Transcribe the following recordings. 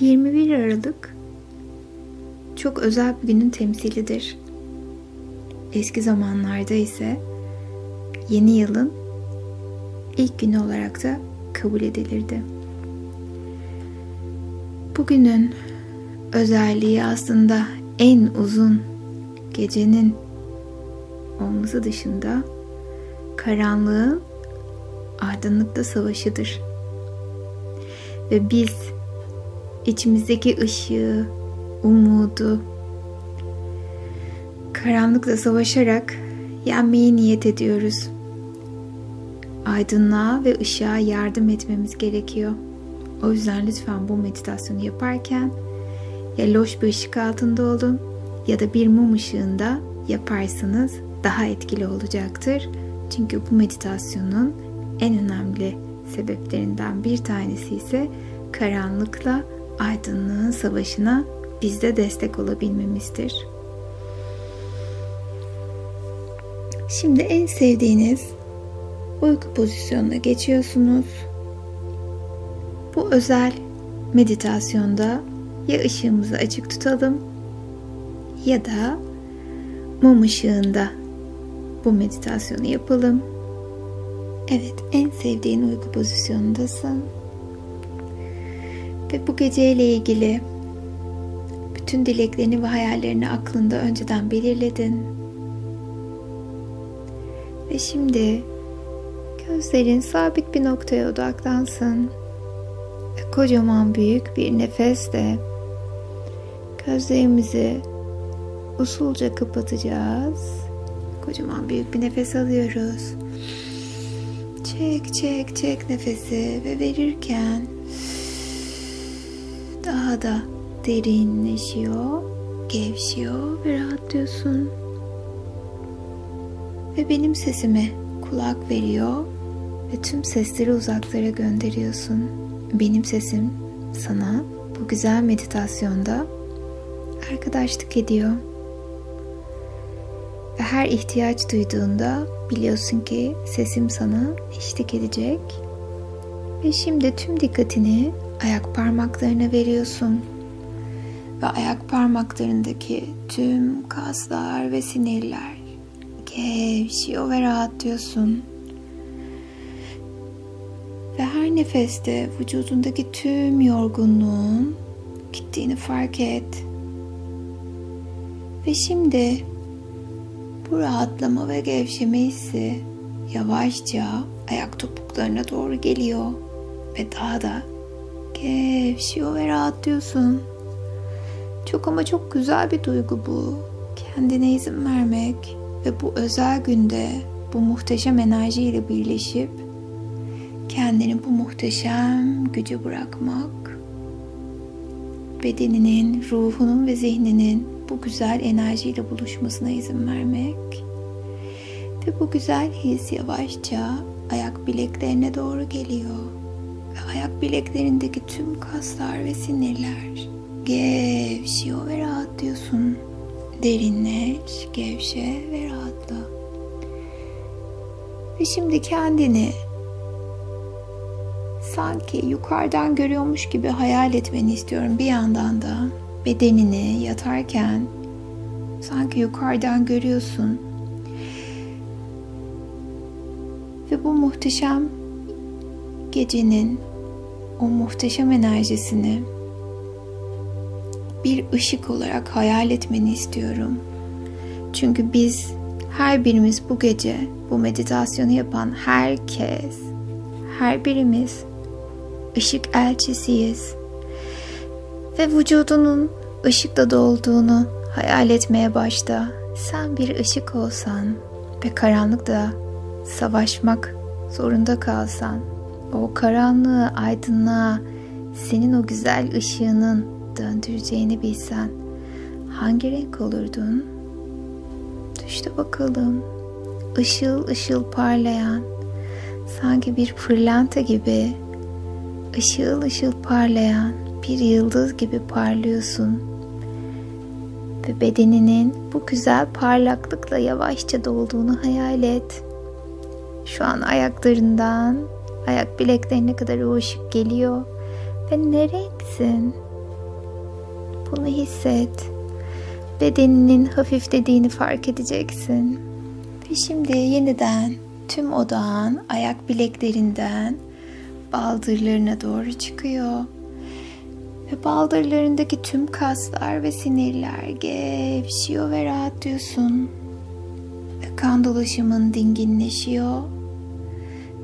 21 Aralık çok özel bir günün temsilidir. Eski zamanlarda ise yeni yılın ilk günü olarak da kabul edilirdi. Bugünün özelliği aslında en uzun gecenin olması dışında karanlığın aydınlıkta savaşıdır. Ve biz içimizdeki ışığı, umudu karanlıkla savaşarak yenmeyi niyet ediyoruz. Aydınlığa ve ışığa yardım etmemiz gerekiyor. O yüzden lütfen bu meditasyonu yaparken ya loş bir ışık altında olun ya da bir mum ışığında yaparsanız daha etkili olacaktır. Çünkü bu meditasyonun en önemli sebeplerinden bir tanesi ise karanlıkla aydınlığın savaşına bizde destek olabilmemizdir. Şimdi en sevdiğiniz uyku pozisyonuna geçiyorsunuz. Bu özel meditasyonda ya ışığımızı açık tutalım ya da mum ışığında bu meditasyonu yapalım. Evet, en sevdiğin uyku pozisyonundasın. Ve bu geceyle ilgili bütün dileklerini ve hayallerini aklında önceden belirledin. Ve şimdi gözlerin sabit bir noktaya odaklansın. Ve kocaman büyük bir nefesle gözlerimizi usulca kapatacağız. Kocaman büyük bir nefes alıyoruz. Çek çek çek nefesi ve verirken daha da derinleşiyor, gevşiyor ve rahatlıyorsun. Ve benim sesime kulak veriyor ve tüm sesleri uzaklara gönderiyorsun. Benim sesim sana bu güzel meditasyonda arkadaşlık ediyor. Ve her ihtiyaç duyduğunda biliyorsun ki sesim sana eşlik edecek. Ve şimdi tüm dikkatini ayak parmaklarına veriyorsun. Ve ayak parmaklarındaki tüm kaslar ve sinirler gevşiyor ve rahatlıyorsun. Ve her nefeste vücudundaki tüm yorgunluğun gittiğini fark et. Ve şimdi bu rahatlama ve gevşeme hissi yavaşça ayak topuklarına doğru geliyor ve daha da gevşiyor ve rahatlıyorsun. Çok ama çok güzel bir duygu bu. Kendine izin vermek ve bu özel günde bu muhteşem enerjiyle birleşip kendini bu muhteşem güce bırakmak bedeninin, ruhunun ve zihninin bu güzel enerjiyle buluşmasına izin vermek ve bu güzel his yavaşça ayak bileklerine doğru geliyor ve ayak bileklerindeki tüm kaslar ve sinirler gevşiyor ve rahatlıyorsun. Derinleş, gevşe ve rahatla. Ve şimdi kendini sanki yukarıdan görüyormuş gibi hayal etmeni istiyorum bir yandan da bedenini yatarken sanki yukarıdan görüyorsun. Ve bu muhteşem gecenin o muhteşem enerjisini bir ışık olarak hayal etmeni istiyorum. Çünkü biz her birimiz bu gece bu meditasyonu yapan herkes, her birimiz ışık elçisiyiz. Ve vücudunun ışıkla dolduğunu hayal etmeye başla. Sen bir ışık olsan ve karanlıkta savaşmak zorunda kalsan, o karanlığı aydınlığa senin o güzel ışığının döndüreceğini bilsen hangi renk olurdun? İşte bakalım. Işıl ışıl parlayan, sanki bir pırlanta gibi ışıl ışıl parlayan bir yıldız gibi parlıyorsun. Ve bedeninin bu güzel parlaklıkla yavaşça dolduğunu hayal et. Şu an ayaklarından ayak bileklerine kadar o geliyor. Ve ne? Bunu hisset. Bedeninin hafiflediğini fark edeceksin. Ve şimdi yeniden tüm odağın ayak bileklerinden baldırlarına doğru çıkıyor. Ve baldırlarındaki tüm kaslar ve sinirler gevşiyor ve rahatlıyorsun. Ve kan dolaşımın dinginleşiyor.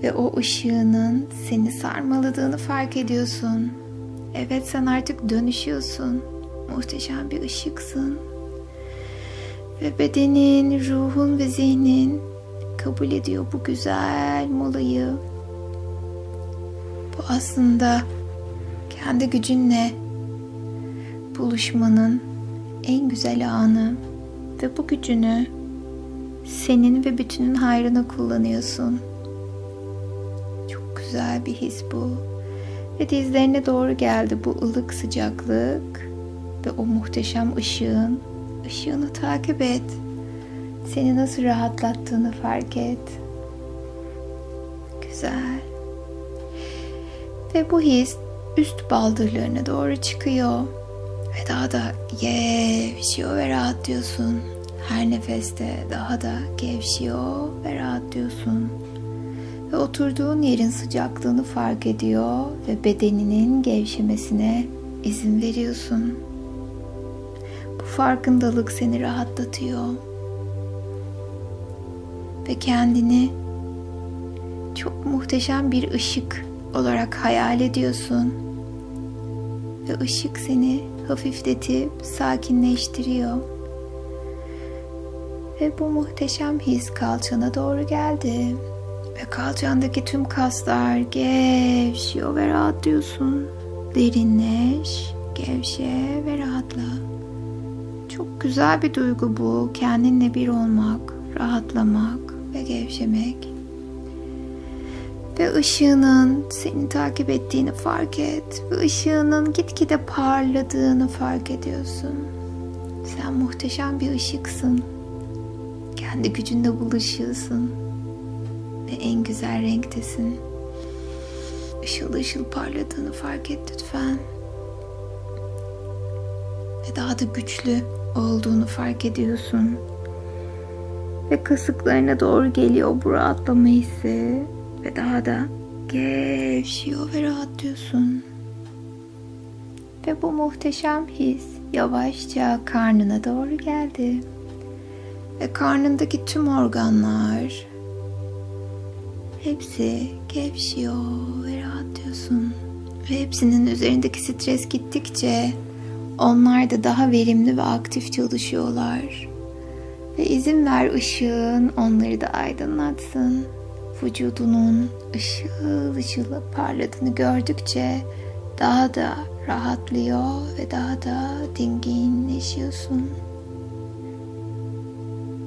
Ve o ışığının seni sarmaladığını fark ediyorsun. Evet sen artık dönüşüyorsun. Muhteşem bir ışıksın. Ve bedenin, ruhun ve zihnin kabul ediyor bu güzel molayı. Bu aslında kendi gücünle buluşmanın en güzel anı ve bu gücünü senin ve bütünün hayrına kullanıyorsun. Güzel bir his bu. Ve dizlerine doğru geldi bu ılık sıcaklık ve o muhteşem ışığın ışığını takip et. Seni nasıl rahatlattığını fark et. Güzel. Ve bu his üst baldırlarına doğru çıkıyor. Ve daha da gevşiyor ve rahatlıyorsun. Her nefeste daha da gevşiyor ve rahatlıyorsun. Ve oturduğun yerin sıcaklığını fark ediyor ve bedeninin gevşemesine izin veriyorsun. Bu farkındalık seni rahatlatıyor. Ve kendini çok muhteşem bir ışık olarak hayal ediyorsun. Ve ışık seni hafifletip sakinleştiriyor. Ve bu muhteşem his kalçana doğru geldi. Ve kalçandaki tüm kaslar gevşiyor ve rahatlıyorsun. Derinleş, gevşe ve rahatla. Çok güzel bir duygu bu. Kendinle bir olmak, rahatlamak ve gevşemek. Ve ışığının seni takip ettiğini fark et. Ve ışığının gitgide parladığını fark ediyorsun. Sen muhteşem bir ışıksın. Kendi gücünde buluşuyorsun. En güzel renktesin. Işıl ışıl parladığını fark et lütfen. Ve daha da güçlü olduğunu fark ediyorsun. Ve kasıklarına doğru geliyor bu rahatlama hissi. Ve daha da gevşiyor ve rahatlıyorsun. Ve bu muhteşem his yavaşça karnına doğru geldi. Ve karnındaki tüm organlar hepsi gevşiyor ve rahatlıyorsun. Ve hepsinin üzerindeki stres gittikçe onlar da daha verimli ve aktif çalışıyorlar. Ve izin ver ışığın onları da aydınlatsın. Vücudunun ışıl ışıl parladığını gördükçe daha da rahatlıyor ve daha da dinginleşiyorsun.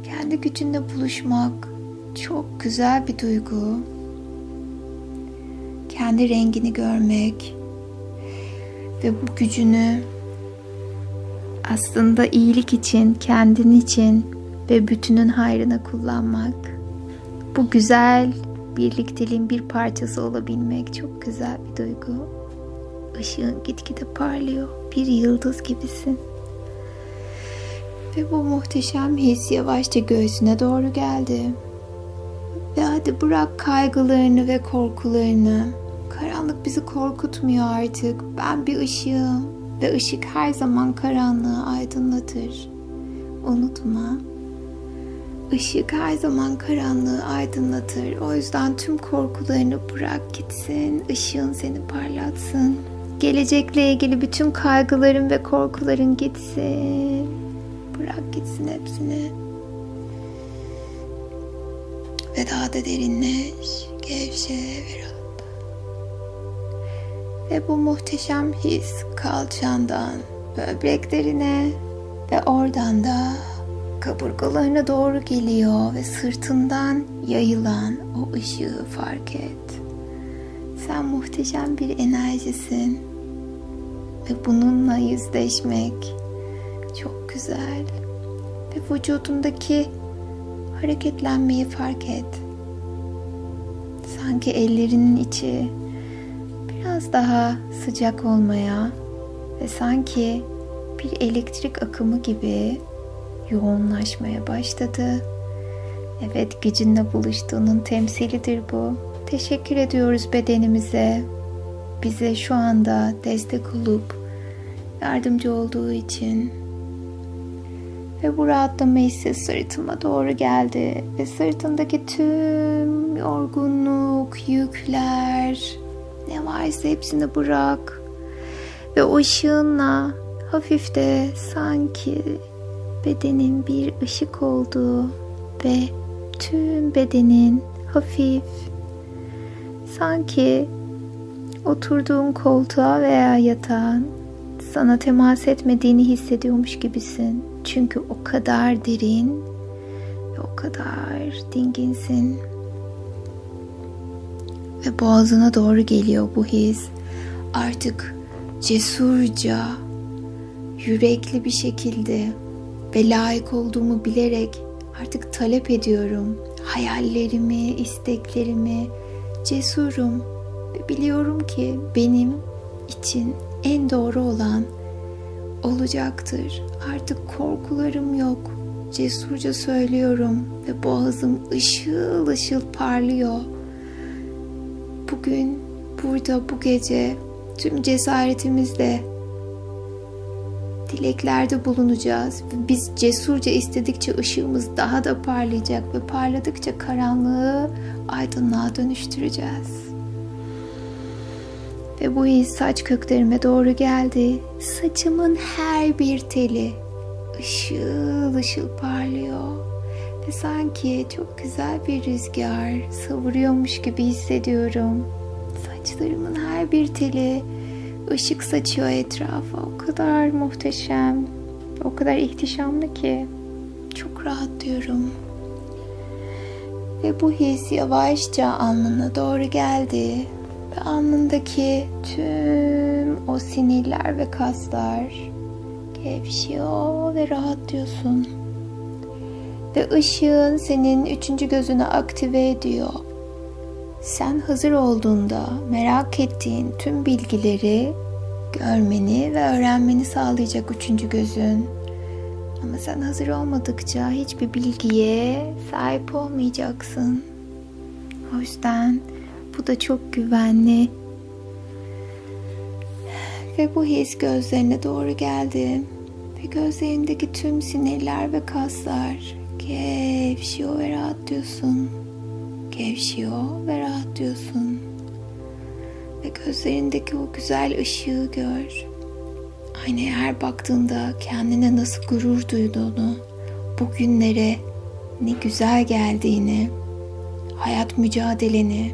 Kendi gücünle buluşmak çok güzel bir duygu. Kendi rengini görmek ve bu gücünü aslında iyilik için, kendin için ve bütünün hayrına kullanmak. Bu güzel birlikteliğin bir parçası olabilmek çok güzel bir duygu. Işığın gitgide parlıyor. Bir yıldız gibisin. Ve bu muhteşem his yavaşça göğsüne doğru geldi. Ve hadi bırak kaygılarını ve korkularını. Karanlık bizi korkutmuyor artık. Ben bir ışığım ve ışık her zaman karanlığı aydınlatır. Unutma. Işık her zaman karanlığı aydınlatır. O yüzden tüm korkularını bırak gitsin. Işığın seni parlatsın. Gelecekle ilgili bütün kaygıların ve korkuların gitsin. Bırak gitsin hepsini. Ve daha da derinleş, gevşe ve rahatla. Ve bu muhteşem his kalçandan böbreklerine ve oradan da kaburgalarına doğru geliyor ve sırtından yayılan o ışığı fark et. Sen muhteşem bir enerjisin ve bununla yüzleşmek çok güzel. Ve vücudundaki hareketlenmeyi fark et. Sanki ellerinin içi biraz daha sıcak olmaya ve sanki bir elektrik akımı gibi yoğunlaşmaya başladı. Evet gücünle buluştuğunun temsilidir bu. Teşekkür ediyoruz bedenimize. Bize şu anda destek olup yardımcı olduğu için. Ve bu rahatlama hissi sırtıma doğru geldi. Ve sırtındaki tüm yorgunluk, yükler, ne varsa hepsini bırak. Ve o ışığınla hafif de sanki bedenin bir ışık olduğu ve tüm bedenin hafif sanki oturduğun koltuğa veya yatağın sana temas etmediğini hissediyormuş gibisin. Çünkü o kadar derin ve o kadar dinginsin. Ve boğazına doğru geliyor bu his. Artık cesurca, yürekli bir şekilde ve layık olduğumu bilerek artık talep ediyorum. Hayallerimi, isteklerimi cesurum ve biliyorum ki benim için en doğru olan olacaktır. Artık korkularım yok. Cesurca söylüyorum ve boğazım ışıl ışıl parlıyor. Bugün burada bu gece tüm cesaretimizle dileklerde bulunacağız. Biz cesurca istedikçe ışığımız daha da parlayacak ve parladıkça karanlığı aydınlığa dönüştüreceğiz. Ve bu his saç köklerime doğru geldi. Saçımın her bir teli ışıl ışıl parlıyor. Ve sanki çok güzel bir rüzgar savuruyormuş gibi hissediyorum. Saçlarımın her bir teli ışık saçıyor etrafa. O kadar muhteşem, o kadar ihtişamlı ki çok rahatlıyorum. Ve bu his yavaşça alnına doğru geldi. Ve alnındaki tüm o sinirler ve kaslar gevşiyor ve rahatlıyorsun. Ve ışığın senin üçüncü gözünü aktive ediyor. Sen hazır olduğunda merak ettiğin tüm bilgileri görmeni ve öğrenmeni sağlayacak üçüncü gözün. Ama sen hazır olmadıkça hiçbir bilgiye sahip olmayacaksın. O yüzden bu da çok güvenli. Ve bu his gözlerine doğru geldi. Ve gözlerindeki tüm sinirler ve kaslar gevşiyor ve rahatlıyorsun. Gevşiyor ve rahatlıyorsun. Ve gözlerindeki o güzel ışığı gör. Aynaya her baktığında kendine nasıl gurur duyduğunu, bugünlere ne güzel geldiğini, hayat mücadeleni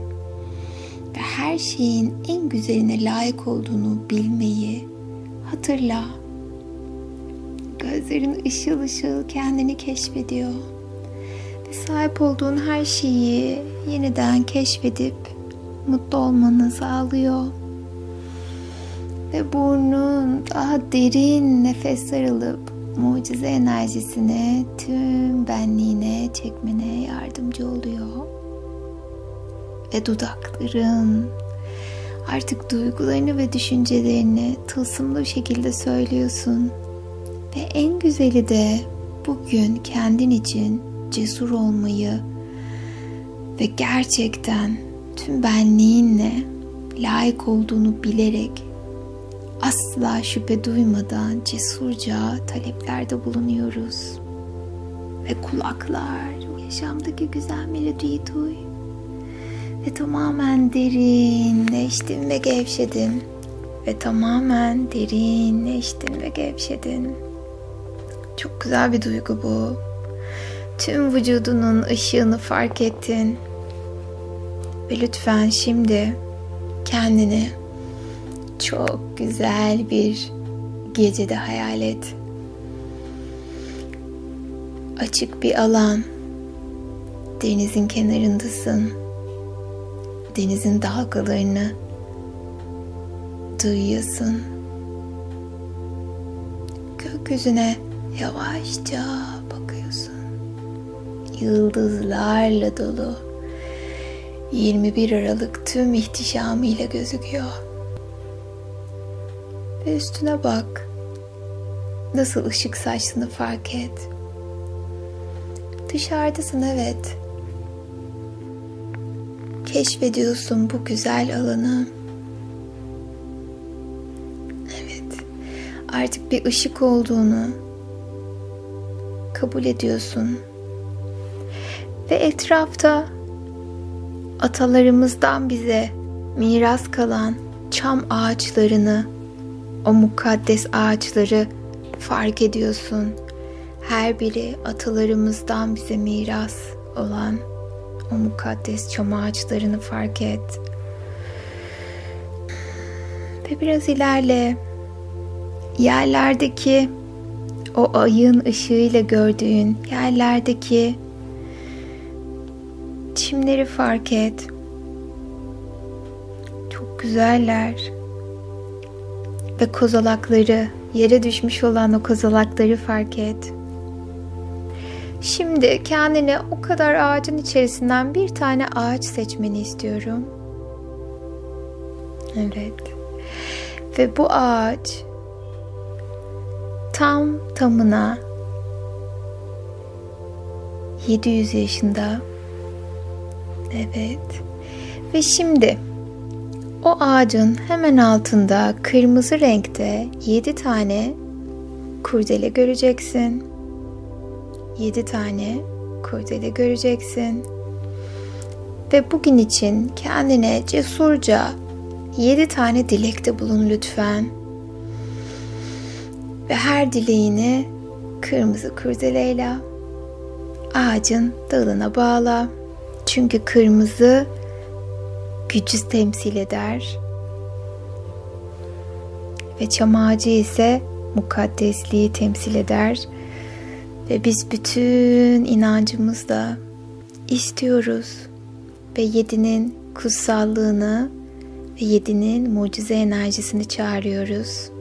ve her şeyin en güzeline layık olduğunu bilmeyi hatırla. Gözlerin ışıl ışıl kendini keşfediyor. Ve sahip olduğun her şeyi yeniden keşfedip mutlu olmanı sağlıyor. Ve burnun daha derin nefesler alıp mucize enerjisini tüm benliğine çekmene yardımcı oluyor. Ve dudakların artık duygularını ve düşüncelerini tılsımlı şekilde söylüyorsun. Ve en güzeli de bugün kendin için cesur olmayı ve gerçekten tüm benliğinle layık olduğunu bilerek asla şüphe duymadan cesurca taleplerde bulunuyoruz. Ve kulaklar yaşamdaki güzel melodiyi duy. Ve tamamen derinleştin ve gevşedin. Ve tamamen derinleştin ve gevşedin. Çok güzel bir duygu bu. Tüm vücudunun ışığını fark ettin. Ve lütfen şimdi kendini çok güzel bir gecede hayal et. Açık bir alan. Denizin kenarındasın. Denizin dalgalarını duyuyorsun. Gökyüzüne yavaşça bakıyorsun. Yıldızlarla dolu. 21 Aralık tüm ihtişamıyla gözüküyor. Ve üstüne bak. nasıl ışık saçtığını fark et. Dışarıdasın evet. Keşfediyorsun bu güzel alanı. Evet. Artık bir ışık olduğunu kabul ediyorsun. Ve etrafta atalarımızdan bize miras kalan çam ağaçlarını, o mukaddes ağaçları fark ediyorsun. Her biri atalarımızdan bize miras olan o mukaddes çam ağaçlarını fark et. Ve biraz ilerle. Yerlerdeki o ayın ışığıyla gördüğün yerlerdeki çimleri fark et. Çok güzeller. Ve kozalakları, yere düşmüş olan o kozalakları fark et. Şimdi kendine o kadar ağacın içerisinden bir tane ağaç seçmeni istiyorum. Evet. Ve bu ağaç tam tamına 700 yaşında. Evet. Ve şimdi o ağacın hemen altında kırmızı renkte 7 tane kurdele göreceksin. 7 tane kurdele göreceksin. Ve bugün için kendine cesurca 7 tane dilekte bulun lütfen. Ve her dileğini kırmızı kurdeleyle ağacın dalına bağla. Çünkü kırmızı gücü temsil eder. Ve çam ağacı ise mukaddesliği temsil eder. Ve biz bütün inancımızla istiyoruz ve yedinin kutsallığını ve yedinin mucize enerjisini çağırıyoruz.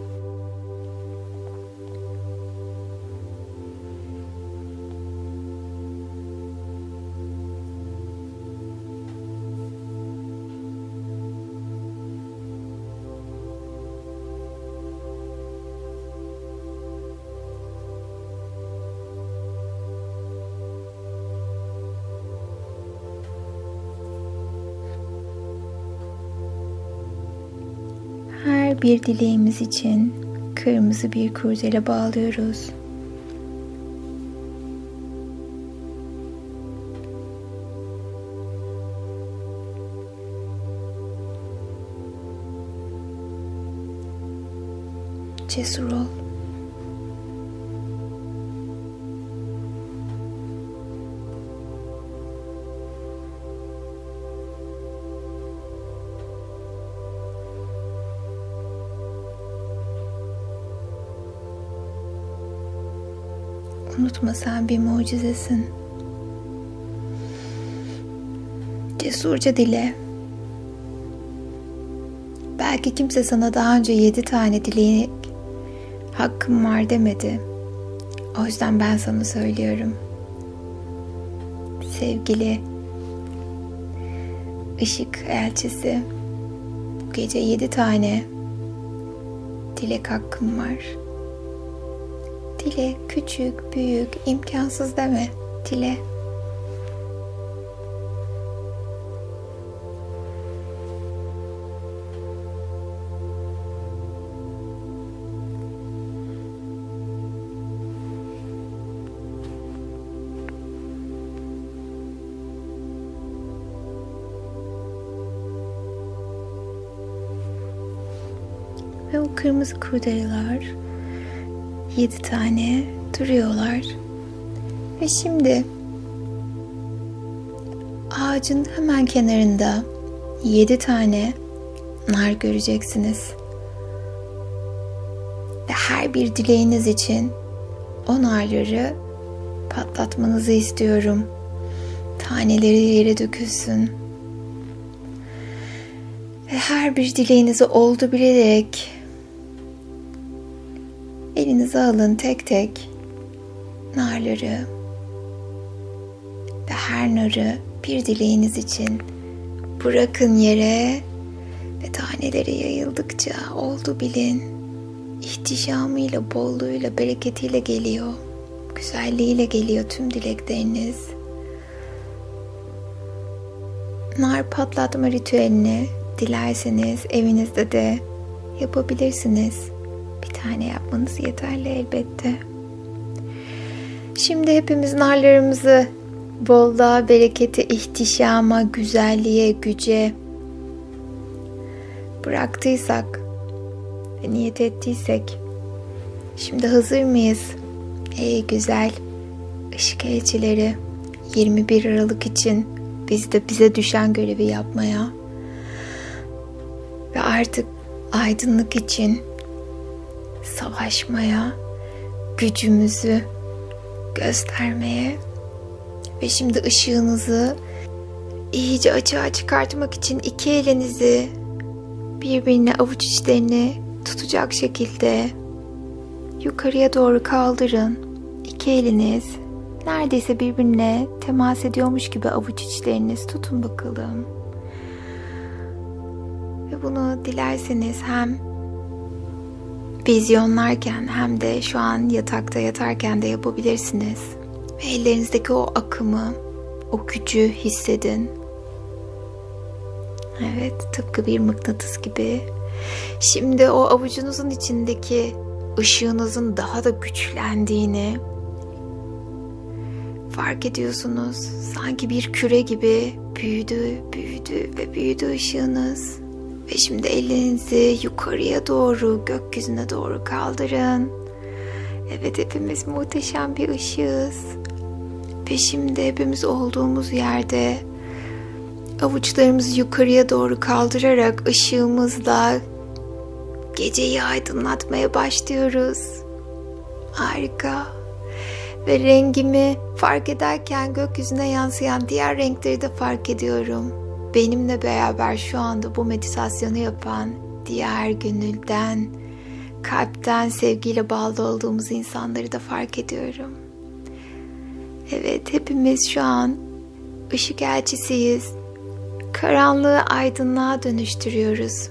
Bir dileğimiz için kırmızı bir kurdele bağlıyoruz. Cesur ol. Unutma sen bir mucizesin. Cesurca dile. Belki kimse sana daha önce yedi tane dilek hakkım var demedi. O yüzden ben sana söylüyorum. Sevgili ışık elçisi bu gece yedi tane dilek hakkım var. Dile küçük, büyük, imkansız deme. Dile. Ve o kırmızı kurdeleler yedi tane duruyorlar. Ve şimdi ağacın hemen kenarında yedi tane nar göreceksiniz. Ve her bir dileğiniz için o narları patlatmanızı istiyorum. Taneleri yere dökülsün. Ve her bir dileğinizi oldu bilerek Elinize alın tek tek narları ve her narı bir dileğiniz için bırakın yere ve taneleri yayıldıkça oldu bilin. ihtişamıyla, bolluğuyla, bereketiyle geliyor. Güzelliğiyle geliyor tüm dilekleriniz. Nar patlatma ritüelini dilerseniz evinizde de yapabilirsiniz. Bir tane yapmanız yeterli elbette. Şimdi hepimiz narlarımızı bolluğa, berekete, ihtişama, güzelliğe, güce bıraktıysak ve niyet ettiysek şimdi hazır mıyız? Ey güzel ışık elçileri 21 Aralık için biz de bize düşen görevi yapmaya ve artık aydınlık için savaşmaya, gücümüzü göstermeye ve şimdi ışığınızı iyice açığa çıkartmak için iki elinizi birbirine avuç içlerini tutacak şekilde yukarıya doğru kaldırın. İki eliniz neredeyse birbirine temas ediyormuş gibi avuç içleriniz tutun bakalım. Ve bunu dilerseniz hem vizyonlarken hem de şu an yatakta yatarken de yapabilirsiniz. Ve ellerinizdeki o akımı, o gücü hissedin. Evet, tıpkı bir mıknatıs gibi. Şimdi o avucunuzun içindeki ışığınızın daha da güçlendiğini fark ediyorsunuz. Sanki bir küre gibi büyüdü, büyüdü ve büyüdü ışığınız. Ve şimdi elinizi yukarıya doğru, gökyüzüne doğru kaldırın. Evet hepimiz muhteşem bir ışığız. Ve şimdi hepimiz olduğumuz yerde avuçlarımızı yukarıya doğru kaldırarak ışığımızla geceyi aydınlatmaya başlıyoruz. Harika. Ve rengimi fark ederken gökyüzüne yansıyan diğer renkleri de fark ediyorum. Benimle beraber şu anda bu meditasyonu yapan diğer gönülden, kalpten sevgiyle bağlı olduğumuz insanları da fark ediyorum. Evet, hepimiz şu an ışık elçisiyiz. Karanlığı aydınlığa dönüştürüyoruz.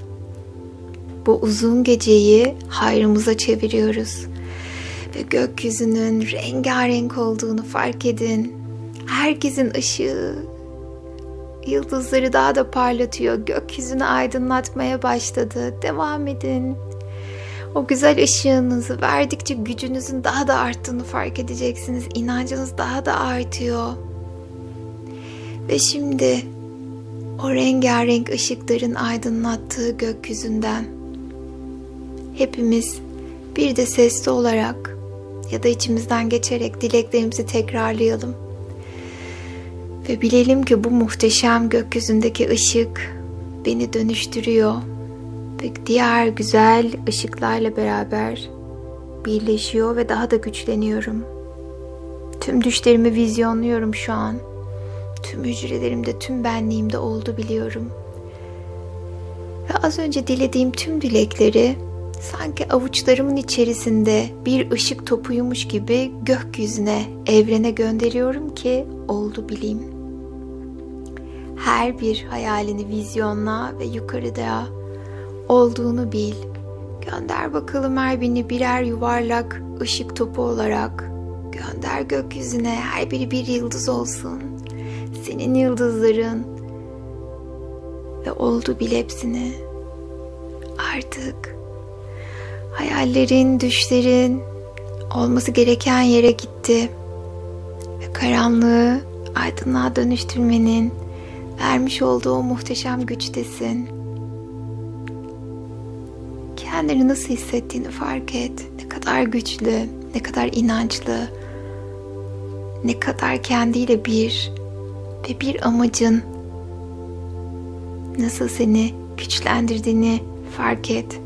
Bu uzun geceyi hayrımıza çeviriyoruz. Ve gökyüzünün rengarenk olduğunu fark edin. Herkesin ışığı yıldızları daha da parlatıyor. Gökyüzünü aydınlatmaya başladı. Devam edin. O güzel ışığınızı verdikçe gücünüzün daha da arttığını fark edeceksiniz. İnancınız daha da artıyor. Ve şimdi o rengarenk ışıkların aydınlattığı gökyüzünden hepimiz bir de sesli olarak ya da içimizden geçerek dileklerimizi tekrarlayalım. Ve bilelim ki bu muhteşem gökyüzündeki ışık beni dönüştürüyor ve diğer güzel ışıklarla beraber birleşiyor ve daha da güçleniyorum. Tüm düşlerimi vizyonluyorum şu an. Tüm hücrelerimde, tüm benliğimde oldu biliyorum. Ve az önce dilediğim tüm dilekleri sanki avuçlarımın içerisinde bir ışık topuymuş gibi gökyüzüne, evrene gönderiyorum ki oldu bileyim. Her bir hayalini vizyonla ve yukarıda olduğunu bil. Gönder bakalım her birini birer yuvarlak ışık topu olarak. Gönder gökyüzüne her biri bir yıldız olsun. Senin yıldızların ve oldu bil hepsini. Artık hayallerin, düşlerin olması gereken yere gitti. Ve karanlığı aydınlığa dönüştürmenin vermiş olduğu o muhteşem güçtesin. Kendini nasıl hissettiğini fark et. Ne kadar güçlü, ne kadar inançlı, ne kadar kendiyle bir ve bir amacın nasıl seni güçlendirdiğini fark et.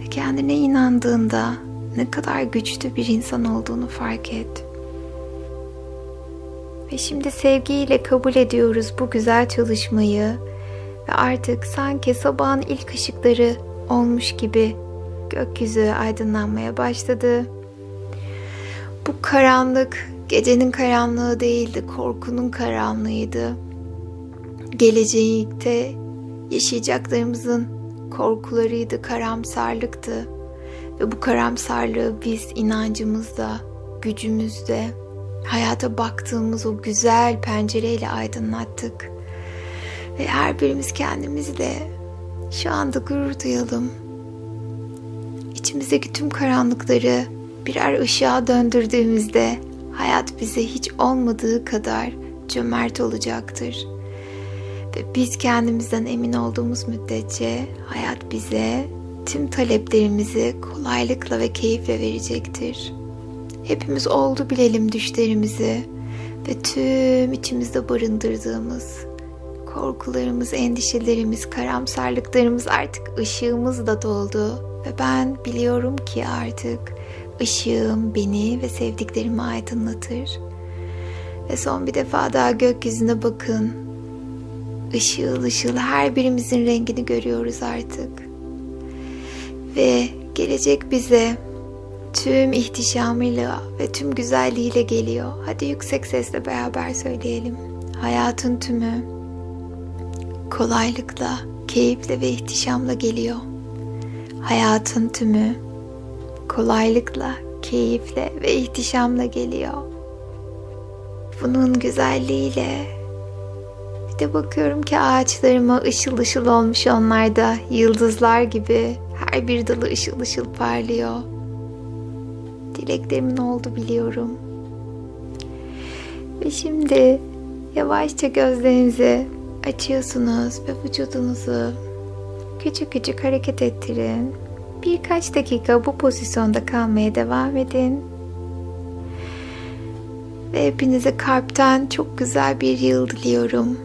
Ve kendine inandığında ne kadar güçlü bir insan olduğunu fark et. Ve şimdi sevgiyle kabul ediyoruz bu güzel çalışmayı ve artık sanki sabahın ilk ışıkları olmuş gibi gökyüzü aydınlanmaya başladı. Bu karanlık gecenin karanlığı değildi, korkunun karanlığıydı. Gelecekte yaşayacaklarımızın korkularıydı, karamsarlıktı. Ve bu karamsarlığı biz inancımızda, gücümüzde, hayata baktığımız o güzel pencereyle aydınlattık. Ve her birimiz kendimizle şu anda gurur duyalım. İçimizdeki tüm karanlıkları birer ışığa döndürdüğümüzde hayat bize hiç olmadığı kadar cömert olacaktır. Ve biz kendimizden emin olduğumuz müddetçe hayat bize tüm taleplerimizi kolaylıkla ve keyifle verecektir. Hepimiz oldu bilelim düşlerimizi ve tüm içimizde barındırdığımız korkularımız, endişelerimiz, karamsarlıklarımız artık ışığımızla doldu ve ben biliyorum ki artık ışığım beni ve sevdiklerimi aydınlatır. Ve son bir defa daha gökyüzüne bakın. Işıl ışıl her birimizin rengini görüyoruz artık. Ve gelecek bize tüm ihtişamıyla ve tüm güzelliğiyle geliyor. Hadi yüksek sesle beraber söyleyelim. Hayatın tümü kolaylıkla, keyifle ve ihtişamla geliyor. Hayatın tümü kolaylıkla, keyifle ve ihtişamla geliyor. Bunun güzelliğiyle bir de bakıyorum ki ağaçlarıma ışıl ışıl olmuş onlar da yıldızlar gibi her bir dalı ışıl ışıl parlıyor. Dileklerimin oldu biliyorum. Ve şimdi yavaşça gözlerinizi açıyorsunuz ve vücudunuzu küçük küçük hareket ettirin. Birkaç dakika bu pozisyonda kalmaya devam edin. Ve hepinize kalpten çok güzel bir yıl diliyorum.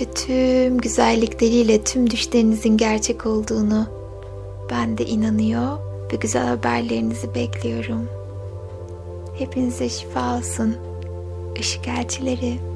Ve tüm güzellikleriyle tüm düşlerinizin gerçek olduğunu ben de inanıyor ve güzel haberlerinizi bekliyorum. Hepinize şifa olsun. Işık elçileri.